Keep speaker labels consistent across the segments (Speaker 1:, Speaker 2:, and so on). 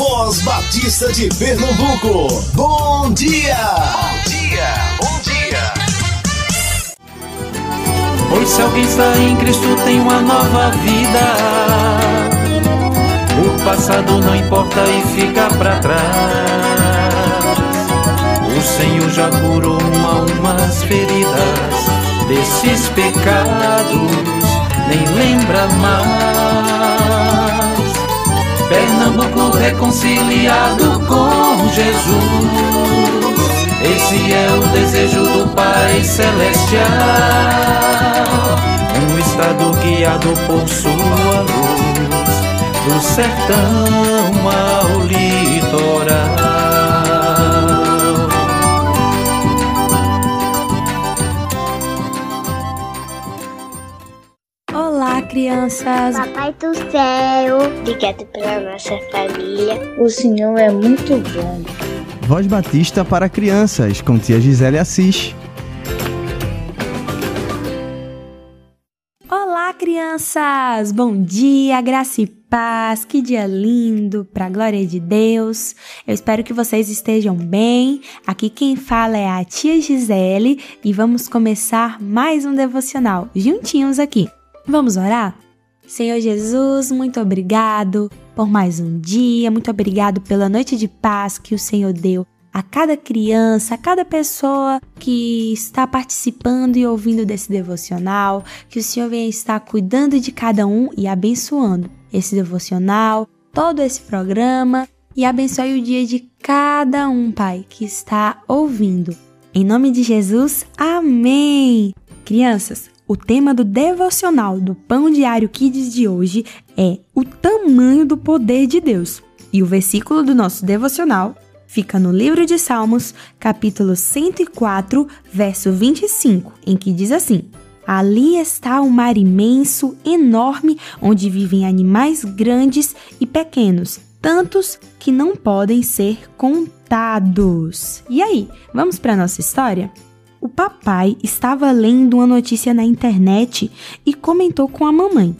Speaker 1: Voz Batista de Pernambuco. Bom dia!
Speaker 2: Bom dia, bom dia!
Speaker 3: Pois se alguém está em Cristo tem uma nova vida. O passado não importa e fica para trás. O Senhor já curou uma umas feridas desses pecados, nem lembra mais. Reconciliado com Jesus. Esse é o desejo do Pai Celestial. Um estado guiado por sua luz, do sertão ao litoral.
Speaker 4: Crianças.
Speaker 5: Papai do céu, obrigado pela nossa família.
Speaker 6: O Senhor é muito bom.
Speaker 7: Voz Batista para crianças, com tia Gisele Assis.
Speaker 4: Olá, crianças! Bom dia, graça e paz, que dia lindo, para a glória de Deus. Eu espero que vocês estejam bem. Aqui quem fala é a tia Gisele e vamos começar mais um devocional juntinhos aqui. Vamos orar? Senhor Jesus, muito obrigado por mais um dia, muito obrigado pela noite de paz que o Senhor deu a cada criança, a cada pessoa que está participando e ouvindo desse devocional, que o Senhor venha estar cuidando de cada um e abençoando esse devocional, todo esse programa e abençoe o dia de cada um, Pai, que está ouvindo. Em nome de Jesus, amém! Crianças, o tema do devocional do Pão Diário Kids de hoje é o tamanho do poder de Deus. E o versículo do nosso devocional fica no livro de Salmos, capítulo 104, verso 25, em que diz assim: Ali está o um mar imenso, enorme, onde vivem animais grandes e pequenos, tantos que não podem ser contados. E aí, vamos para nossa história? O papai estava lendo uma notícia na internet e comentou com a mamãe: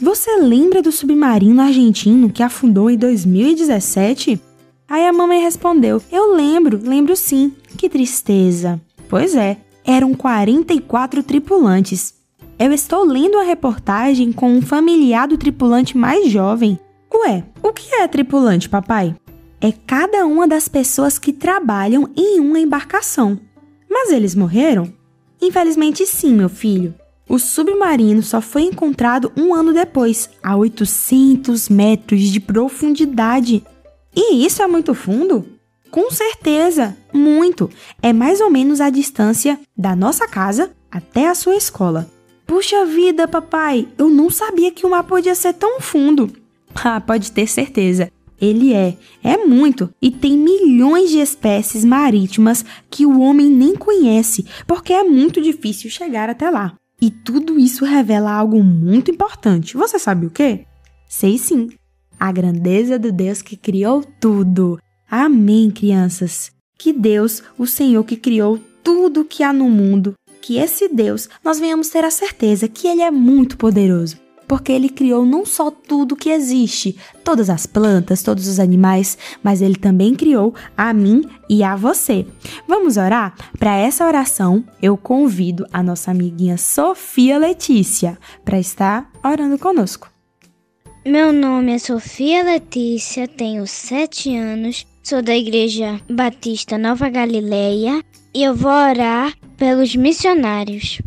Speaker 4: Você lembra do submarino argentino que afundou em 2017? Aí a mamãe respondeu: Eu lembro, lembro sim. Que tristeza. Pois é, eram 44 tripulantes. Eu estou lendo a reportagem com um familiar do tripulante mais jovem. Ué, o que é tripulante, papai? É cada uma das pessoas que trabalham em uma embarcação. Mas eles morreram? Infelizmente, sim, meu filho. O submarino só foi encontrado um ano depois, a 800 metros de profundidade. E isso é muito fundo? Com certeza, muito. É mais ou menos a distância da nossa casa até a sua escola. Puxa vida, papai, eu não sabia que o mar podia ser tão fundo. Ah, pode ter certeza. Ele é, é muito, e tem milhões de espécies marítimas que o homem nem conhece, porque é muito difícil chegar até lá. E tudo isso revela algo muito importante. Você sabe o quê? Sei sim. A grandeza do Deus que criou tudo. Amém, crianças. Que Deus, o Senhor que criou tudo que há no mundo, que esse Deus nós venhamos ter a certeza que ele é muito poderoso porque ele criou não só tudo que existe, todas as plantas, todos os animais, mas ele também criou a mim e a você. Vamos orar? Para essa oração, eu convido a nossa amiguinha Sofia Letícia para estar orando conosco.
Speaker 5: Meu nome é Sofia Letícia, tenho sete anos, sou da Igreja Batista Nova Galileia e eu vou orar pelos missionários.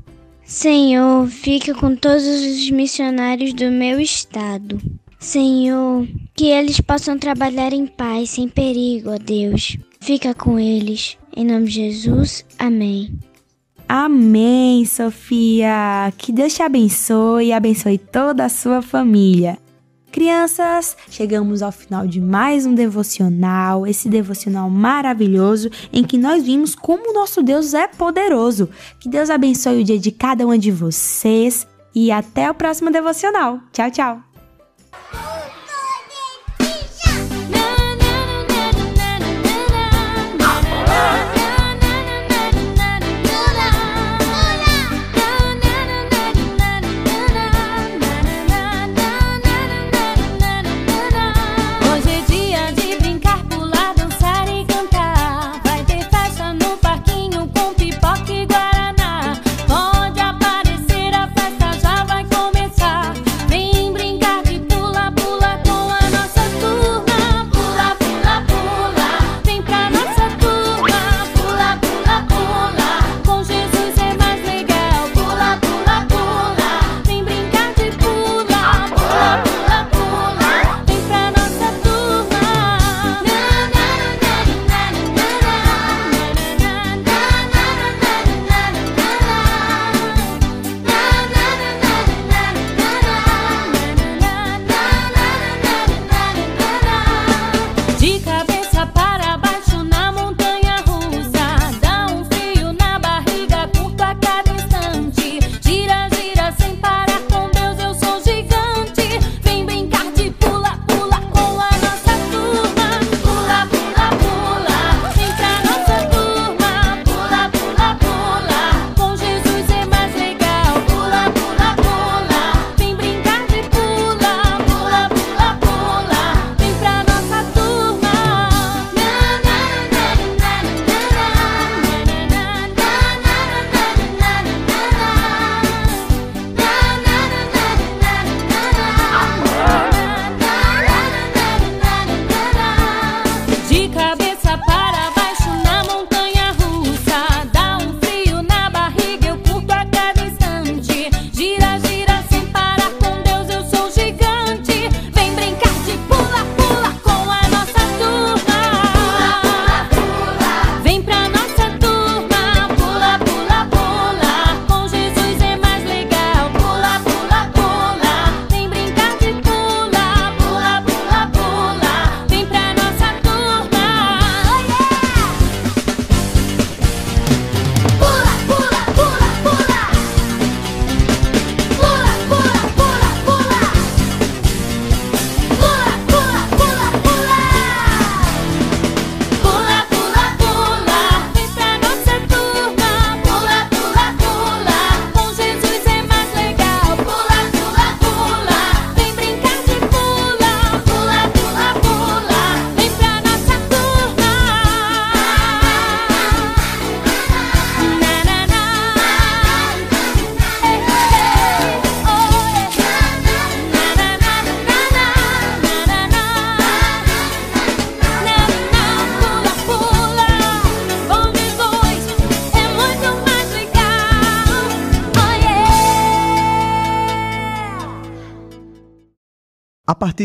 Speaker 5: Senhor, fica com todos os missionários do meu estado. Senhor, que eles possam trabalhar em paz, sem perigo, ó Deus. Fica com eles. Em nome de Jesus, amém.
Speaker 4: Amém, Sofia. Que Deus te abençoe e abençoe toda a sua família.
Speaker 8: Crianças, chegamos ao final de mais um devocional, esse devocional maravilhoso em que nós vimos como o nosso Deus é poderoso. Que Deus abençoe o dia de cada uma de vocês e até o próximo devocional. Tchau, tchau.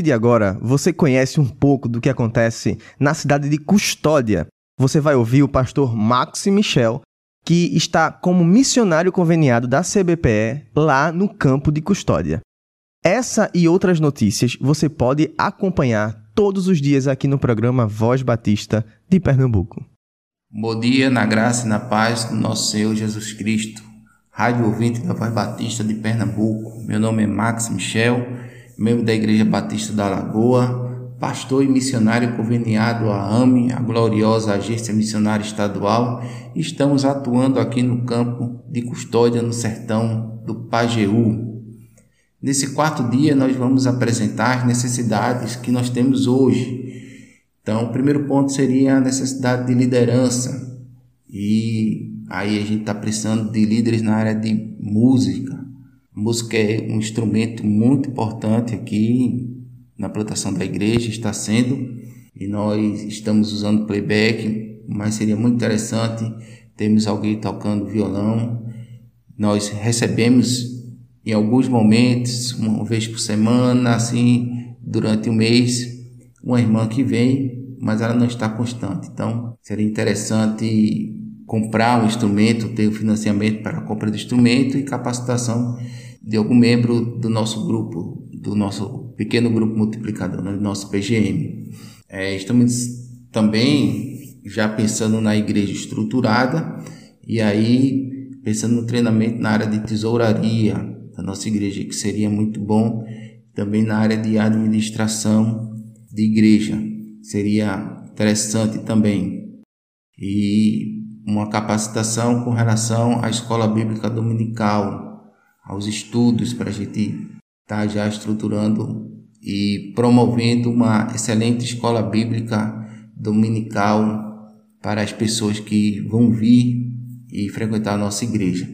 Speaker 7: Partir de agora, você conhece um pouco do que acontece na cidade de Custódia. Você vai ouvir o pastor Max Michel, que está como missionário conveniado da CBPE lá no campo de Custódia. Essa e outras notícias você pode acompanhar todos os dias aqui no programa Voz Batista de Pernambuco.
Speaker 9: Bom dia, na graça e na paz do nosso Senhor Jesus Cristo. Rádio ouvinte da Voz Batista de Pernambuco. Meu nome é Max Michel membro da Igreja Batista da Lagoa, pastor e missionário conveniado à AME, a gloriosa Agência Missionária Estadual, estamos atuando aqui no campo de custódia no sertão do Pajeú. Nesse quarto dia, nós vamos apresentar as necessidades que nós temos hoje. Então, o primeiro ponto seria a necessidade de liderança. E aí a gente está precisando de líderes na área de música, música é um instrumento muito importante aqui na plantação da igreja, está sendo, e nós estamos usando playback, mas seria muito interessante termos alguém tocando violão. Nós recebemos em alguns momentos, uma vez por semana, assim, durante o mês, uma irmã que vem, mas ela não está constante. Então, seria interessante comprar um instrumento, ter o financiamento para a compra do instrumento e capacitação de algum membro do nosso grupo do nosso pequeno grupo multiplicador, né, do nosso PGM. É, estamos também já pensando na igreja estruturada e aí pensando no treinamento na área de tesouraria da nossa igreja, que seria muito bom, também na área de administração de igreja, seria interessante também. E uma capacitação com relação à escola bíblica dominical, aos estudos, para a gente estar tá já estruturando e promovendo uma excelente escola bíblica dominical para as pessoas que vão vir e frequentar a nossa igreja.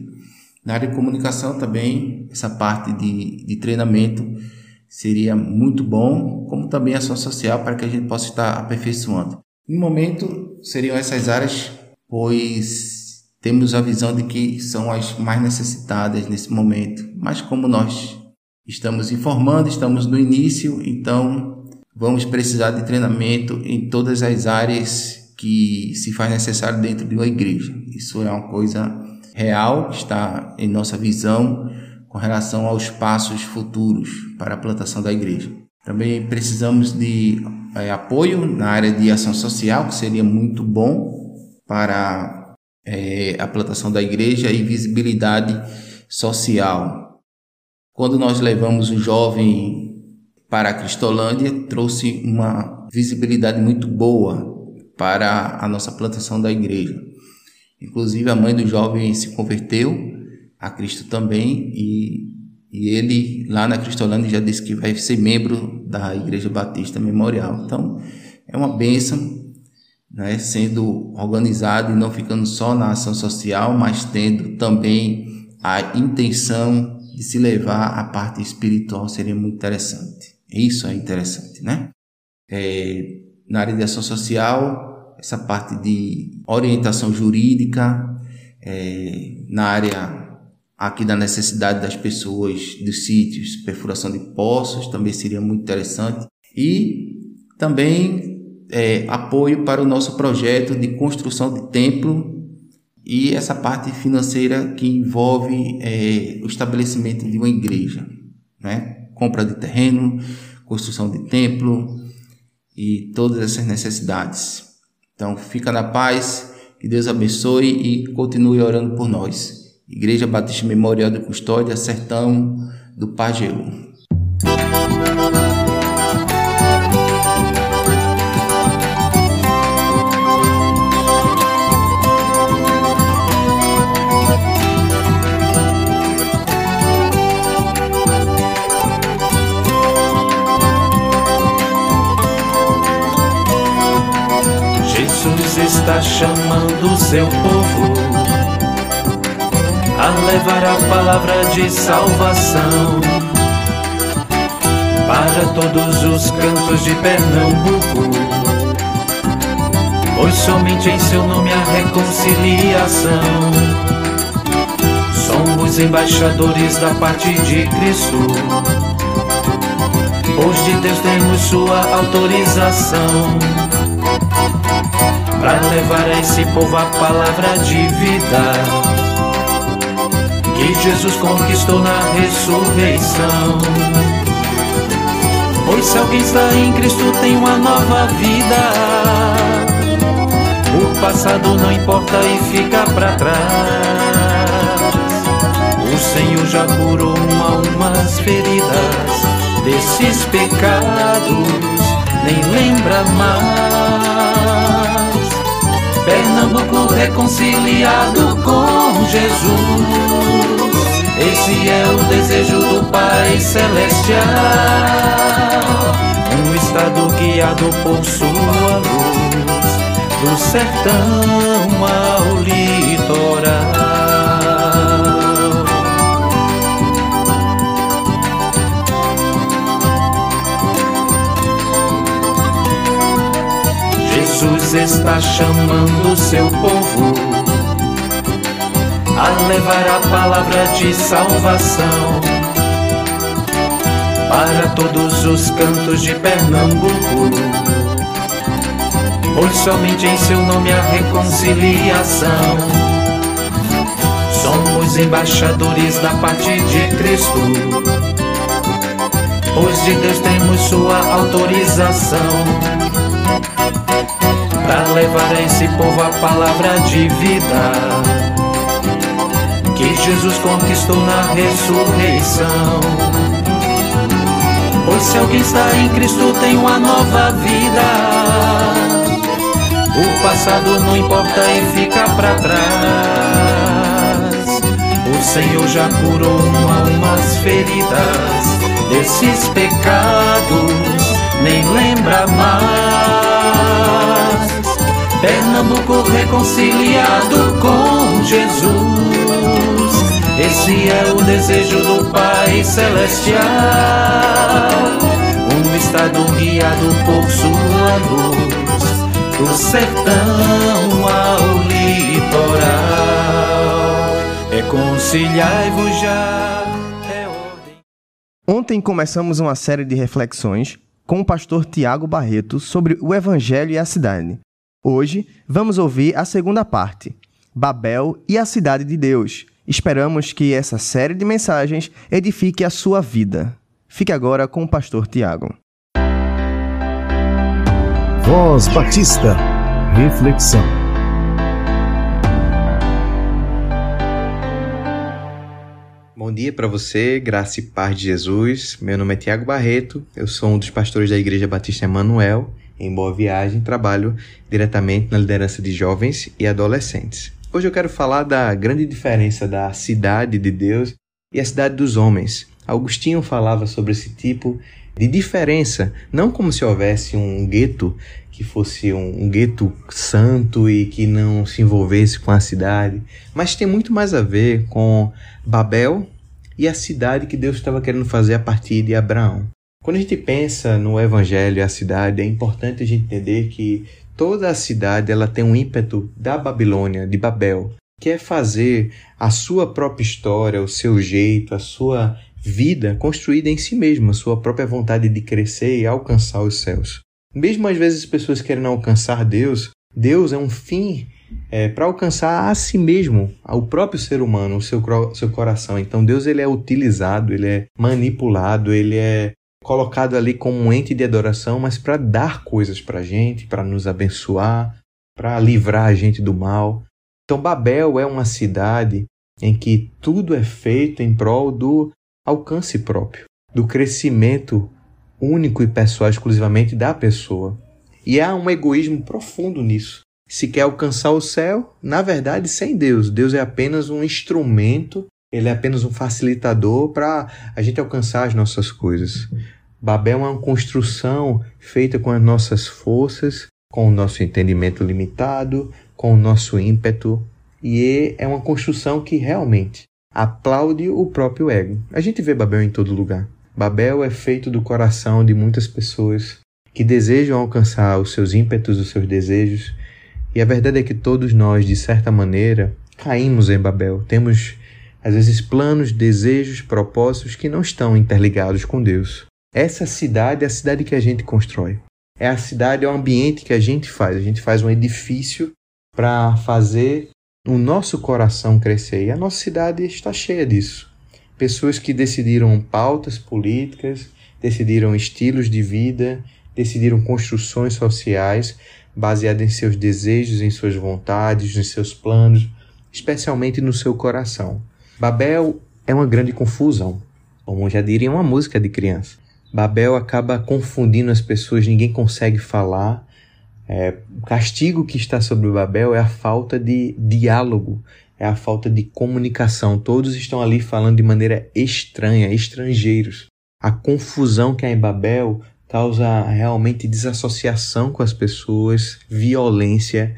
Speaker 9: Na área de comunicação também, essa parte de, de treinamento seria muito bom, como também ação social para que a gente possa estar aperfeiçoando. No momento, seriam essas áreas pois temos a visão de que são as mais necessitadas nesse momento. Mas como nós estamos informando, estamos no início, então vamos precisar de treinamento em todas as áreas que se faz necessário dentro de uma igreja. Isso é uma coisa real, está em nossa visão com relação aos passos futuros para a plantação da igreja. Também precisamos de é, apoio na área de ação social, que seria muito bom, para é, a plantação da igreja e visibilidade social. Quando nós levamos o jovem para a Cristolândia, trouxe uma visibilidade muito boa para a nossa plantação da igreja. Inclusive, a mãe do jovem se converteu a Cristo também e, e ele, lá na Cristolândia, já disse que vai ser membro da Igreja Batista Memorial. Então, é uma bênção né, sendo organizado e não ficando só na ação social, mas tendo também a intenção de se levar à parte espiritual seria muito interessante. Isso é interessante, né? É, na área de ação social, essa parte de orientação jurídica, é, na área aqui da necessidade das pessoas dos sítios, perfuração de poços, também seria muito interessante. E também é, apoio para o nosso projeto de construção de templo e essa parte financeira que envolve é, o estabelecimento de uma igreja, né? compra de terreno, construção de templo e todas essas necessidades. Então, fica na paz, que Deus abençoe e continue orando por nós. Igreja Batista Memorial de Custódia, Sertão do Pajeú.
Speaker 3: Está chamando seu povo a levar a palavra de salvação para todos os cantos de Pernambuco. Pois somente em seu nome a reconciliação. Somos embaixadores da parte de Cristo. Pois de Deus temos sua autorização para levar a esse povo a palavra de vida que Jesus conquistou na ressurreição. Pois se alguém está em Cristo tem uma nova vida. O passado não importa e fica para trás. O Senhor já curou uma umas feridas desses pecados, nem lembra mais. Pernambuco reconciliado com Jesus. Esse é o desejo do Pai Celestial. Um estado guiado por sua luz, do sertão ao litoral. Jesus está chamando seu povo a levar a palavra de salvação para todos os cantos de Pernambuco. Pois somente em seu nome a reconciliação. Somos embaixadores da parte de Cristo pois de Deus temos sua autorização para levar a esse povo a palavra de vida que Jesus conquistou na ressurreição. Pois se alguém está em Cristo tem uma nova vida. O passado não importa e fica para trás. O Senhor já curou almas feridas desses pecados, nem lembra mais. Pernambuco reconciliado com Jesus. Esse é o desejo do Pai Celestial. Um estado guiado por sua luz, do sertão ao litoral. Reconciliai-vos já. é.
Speaker 7: Ontem começamos uma série de reflexões com o pastor Tiago Barreto sobre o Evangelho e a cidade. Hoje vamos ouvir a segunda parte, Babel e a cidade de Deus. Esperamos que essa série de mensagens edifique a sua vida. Fique agora com o pastor Tiago.
Speaker 10: Voz Batista. Reflexão.
Speaker 11: Bom dia para você, graça e paz de Jesus. Meu nome é Tiago Barreto, eu sou um dos pastores da Igreja Batista Emanuel, em Boa Viagem, trabalho diretamente na liderança de jovens e adolescentes. Hoje eu quero falar da grande diferença da cidade de Deus e a cidade dos homens. Augustinho falava sobre esse tipo de diferença, não como se houvesse um gueto que fosse um, um gueto santo e que não se envolvesse com a cidade, mas tem muito mais a ver com Babel e a cidade que Deus estava querendo fazer a partir de Abraão. Quando a gente pensa no Evangelho e a cidade, é importante a gente entender que toda a cidade ela tem um ímpeto da Babilônia, de Babel, que é fazer a sua própria história, o seu jeito, a sua vida construída em si mesma, a sua própria vontade de crescer e alcançar os céus. Mesmo às vezes as pessoas querendo alcançar Deus, Deus é um fim é, para alcançar a si mesmo, ao próprio ser humano, o seu, seu coração. Então Deus ele é utilizado, ele é manipulado, ele é colocado ali como um ente de adoração, mas para dar coisas para a gente, para nos abençoar, para livrar a gente do mal. Então Babel é uma cidade em que tudo é feito em prol do alcance próprio, do crescimento único e pessoal exclusivamente da pessoa. E há um egoísmo profundo nisso. Se quer alcançar o céu, na verdade, sem Deus. Deus é apenas um instrumento, ele é apenas um facilitador para a gente alcançar as nossas coisas. Babel é uma construção feita com as nossas forças, com o nosso entendimento limitado, com o nosso ímpeto, e é uma construção que realmente aplaude o próprio ego. A gente vê Babel em todo lugar. Babel é feito do coração de muitas pessoas que desejam alcançar os seus ímpetos, os seus desejos. E a verdade é que todos nós, de certa maneira, caímos em Babel. Temos, às vezes, planos, desejos, propósitos que não estão interligados com Deus. Essa cidade é a cidade que a gente constrói. É a cidade, é o ambiente que a gente faz. A gente faz um edifício para fazer o nosso coração crescer. E a nossa cidade está cheia disso pessoas que decidiram pautas políticas, decidiram estilos de vida, decidiram construções sociais baseadas em seus desejos, em suas vontades, em seus planos, especialmente no seu coração. Babel é uma grande confusão, como já diria uma música de criança. Babel acaba confundindo as pessoas, ninguém consegue falar. É, o castigo que está sobre Babel é a falta de diálogo, é a falta de comunicação. Todos estão ali falando de maneira estranha, estrangeiros. A confusão que há em Babel causa realmente desassociação com as pessoas, violência,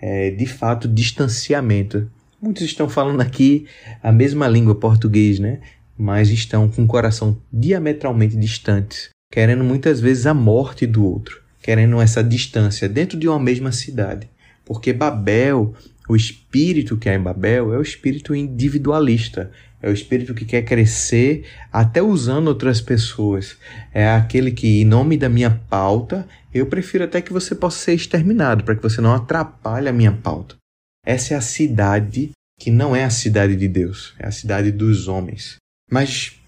Speaker 11: é, de fato, distanciamento. Muitos estão falando aqui a mesma língua português, né? Mas estão com o coração diametralmente distantes, querendo muitas vezes a morte do outro, querendo essa distância dentro de uma mesma cidade. Porque Babel o espírito que há em Babel é o espírito individualista, é o espírito que quer crescer até usando outras pessoas. É aquele que, em nome da minha pauta, eu prefiro até que você possa ser exterminado, para que você não atrapalhe a minha pauta. Essa é a cidade que não é a cidade de Deus, é a cidade dos homens. Mas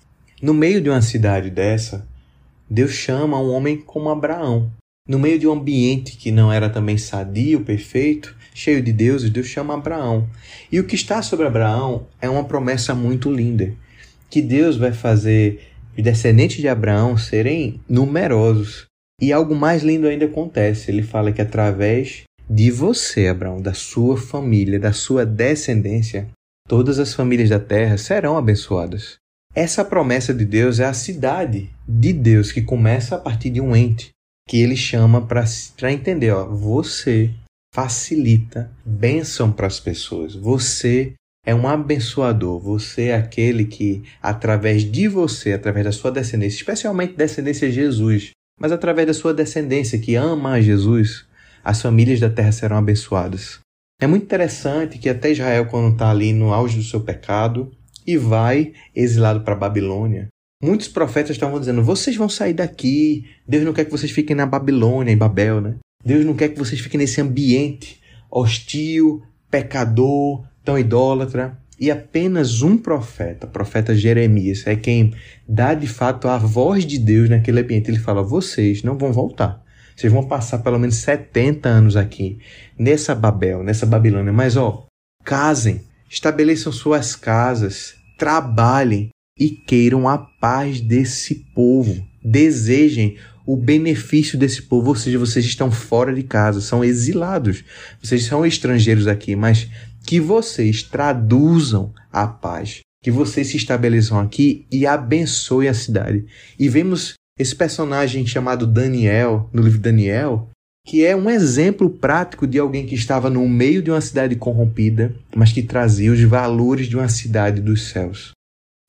Speaker 11: no meio de uma cidade dessa, Deus chama um homem como Abraão. No meio de um ambiente que não era também sadio, perfeito, cheio de deuses, Deus chama Abraão. E o que está sobre Abraão é uma promessa muito linda, que Deus vai fazer os descendentes de Abraão serem numerosos. E algo mais lindo ainda acontece. Ele fala que através de você, Abraão, da sua família, da sua descendência, todas as famílias da terra serão abençoadas. Essa promessa de Deus é a cidade de Deus que começa a partir de um ente que ele chama para entender, ó, você facilita bênção para as pessoas. Você é um abençoador. Você é aquele que, através de você, através da sua descendência, especialmente descendência de Jesus, mas através da sua descendência que ama a Jesus, as famílias da terra serão abençoadas. É muito interessante que até Israel, quando está ali no auge do seu pecado e vai exilado para a Babilônia, muitos profetas estavam dizendo: vocês vão sair daqui, Deus não quer que vocês fiquem na Babilônia, em Babel, né? Deus não quer que vocês fiquem nesse ambiente hostil, pecador, tão idólatra. E apenas um profeta, o profeta Jeremias, é quem dá de fato a voz de Deus naquele ambiente. Ele fala: vocês não vão voltar. Vocês vão passar pelo menos 70 anos aqui, nessa Babel, nessa Babilônia. Mas ó, casem, estabeleçam suas casas, trabalhem e queiram a paz desse povo. Desejem o benefício desse povo, ou seja, vocês estão fora de casa, são exilados, vocês são estrangeiros aqui, mas que vocês traduzam a paz, que vocês se estabeleçam aqui e abençoem a cidade. E vemos esse personagem chamado Daniel, no livro Daniel, que é um exemplo prático de alguém que estava no meio de uma cidade corrompida, mas que trazia os valores de uma cidade dos céus.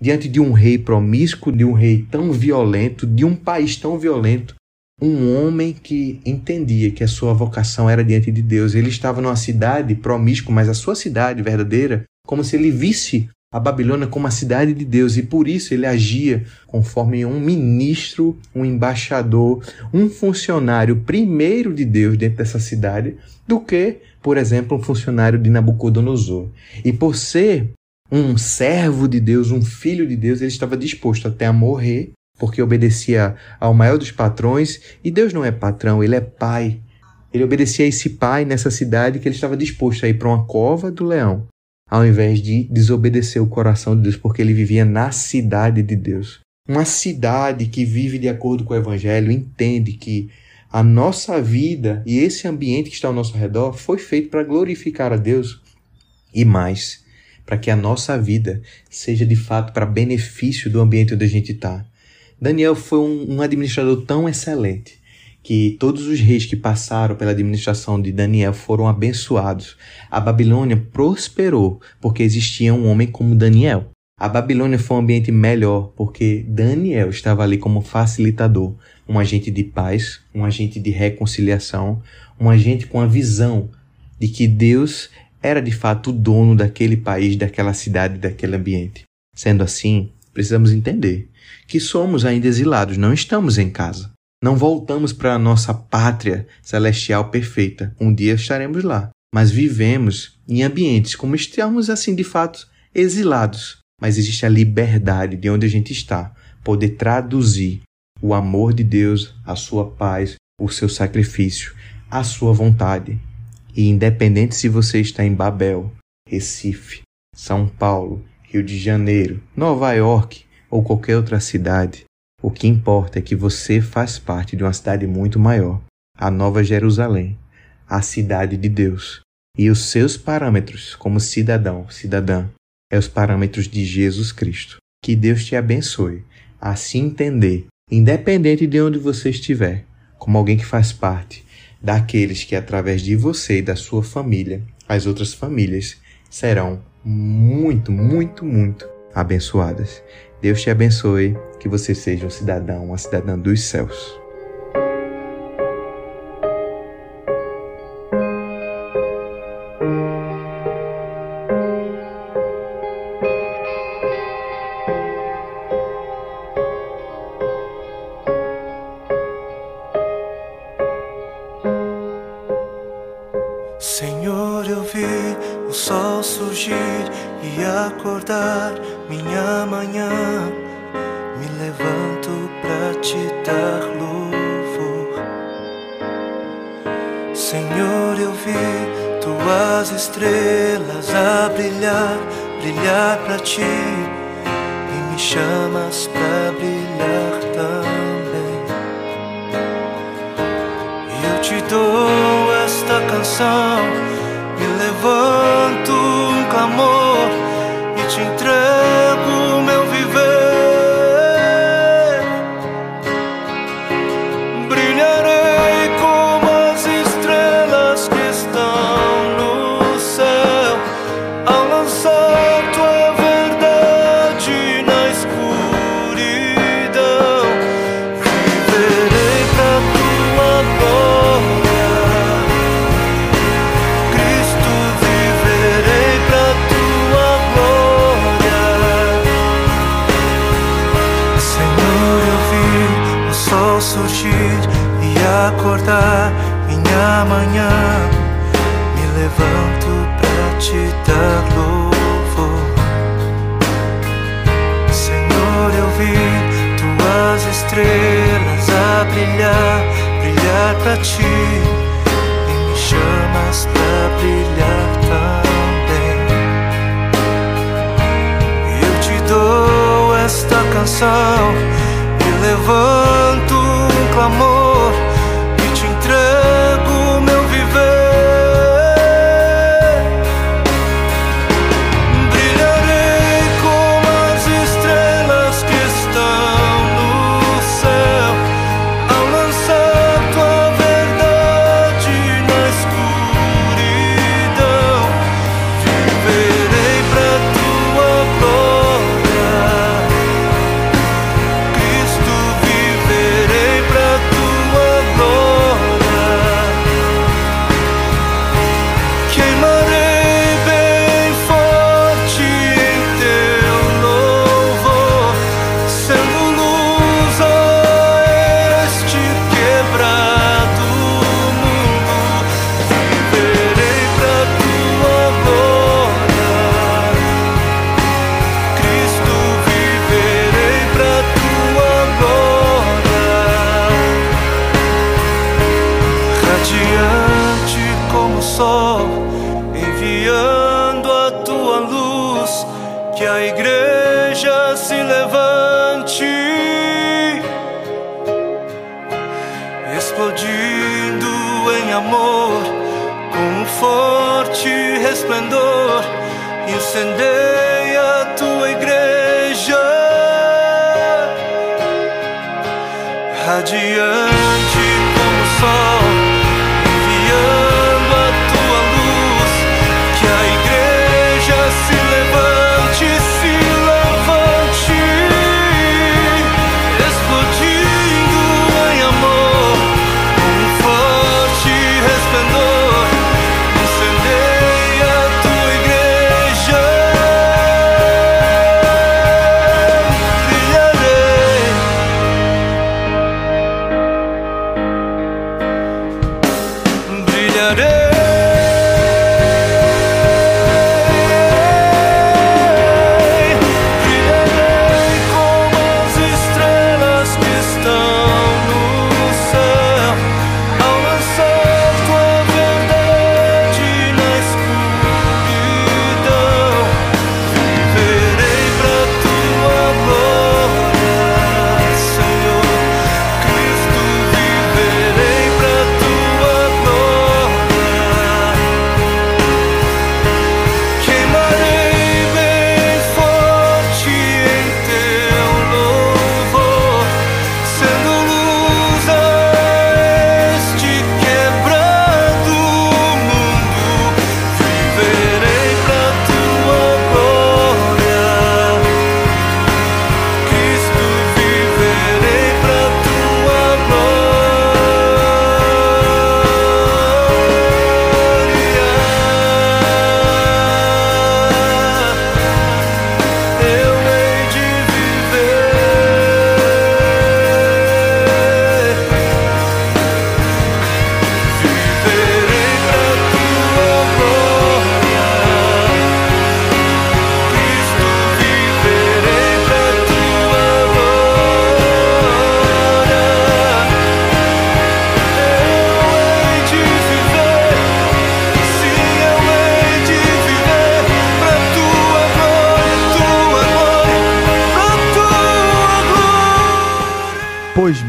Speaker 11: Diante de um rei promíscuo, de um rei tão violento, de um país tão violento, um homem que entendia que a sua vocação era diante de Deus. Ele estava numa cidade promíscua, mas a sua cidade verdadeira, como se ele visse a Babilônia como a cidade de Deus e por isso ele agia conforme um ministro, um embaixador, um funcionário primeiro de Deus dentro dessa cidade do que, por exemplo, um funcionário de Nabucodonosor. E por ser um servo de Deus, um filho de Deus, ele estava disposto até a morrer porque obedecia ao maior dos patrões e Deus não é patrão, ele é pai. Ele obedecia a esse pai nessa cidade que ele estava disposto a ir para uma cova do leão ao invés de desobedecer o coração de Deus, porque ele vivia na cidade de Deus. Uma cidade que vive de acordo com o Evangelho entende que a nossa vida e esse ambiente que está ao nosso redor foi feito para glorificar a Deus e mais, para que a nossa vida seja de fato para benefício do ambiente onde a gente está. Daniel foi um, um administrador tão excelente que todos os reis que passaram pela administração de Daniel foram abençoados. A Babilônia prosperou porque existia um homem como Daniel. A Babilônia foi um ambiente melhor porque Daniel estava ali como facilitador, um agente de paz, um agente de reconciliação, um agente com a visão de que Deus era de fato o dono daquele país, daquela cidade, daquele ambiente. Sendo assim, precisamos entender que somos ainda exilados, não estamos em casa. Não voltamos para a nossa pátria celestial perfeita. Um dia estaremos lá. Mas vivemos em ambientes como estamos assim de fato exilados. Mas existe a liberdade de onde a gente está, poder traduzir o amor de Deus, a sua paz, o seu sacrifício, a sua vontade. E independente se você está em Babel, Recife, São Paulo, Rio de Janeiro, Nova York ou qualquer outra cidade, o que importa é que você faz parte de uma cidade muito maior, a Nova Jerusalém, a cidade de Deus. E os seus parâmetros como cidadão, cidadã, é os parâmetros de Jesus Cristo. Que Deus te abençoe a se entender, independente de onde você estiver, como alguém que faz parte daqueles que, através de você e da sua família, as outras famílias serão muito, muito, muito abençoadas. Deus te abençoe, que você seja um cidadão, uma cidadã dos céus.
Speaker 12: Senhor, eu vi tuas estrelas a brilhar, brilhar para ti e me chamas para brilhar também. Eu te dou esta canção, me levanto um clamor e te entrego. surgir e acordar minha manhã. Me levanto pra te dar louvor. Senhor, eu vi tuas estrelas a brilhar, brilhar pra ti. E me chamas pra brilhar também. Eu te dou esta canção e levanto amor.
Speaker 7: adieu.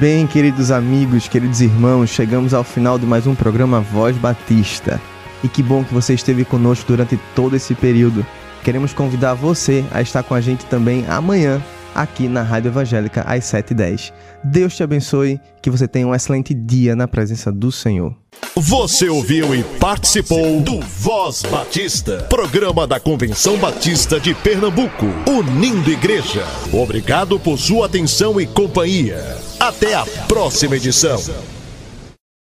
Speaker 7: Bem, queridos amigos, queridos irmãos, chegamos ao final de mais um programa Voz Batista. E que bom que você esteve conosco durante todo esse período. Queremos convidar você a estar com a gente também amanhã, aqui na Rádio Evangélica, às 7h10. Deus te abençoe, que você tenha um excelente dia na presença do Senhor.
Speaker 10: Você ouviu e participou do Voz Batista, programa da Convenção Batista de Pernambuco, unindo igreja. Obrigado por sua atenção e companhia. Até a próxima edição.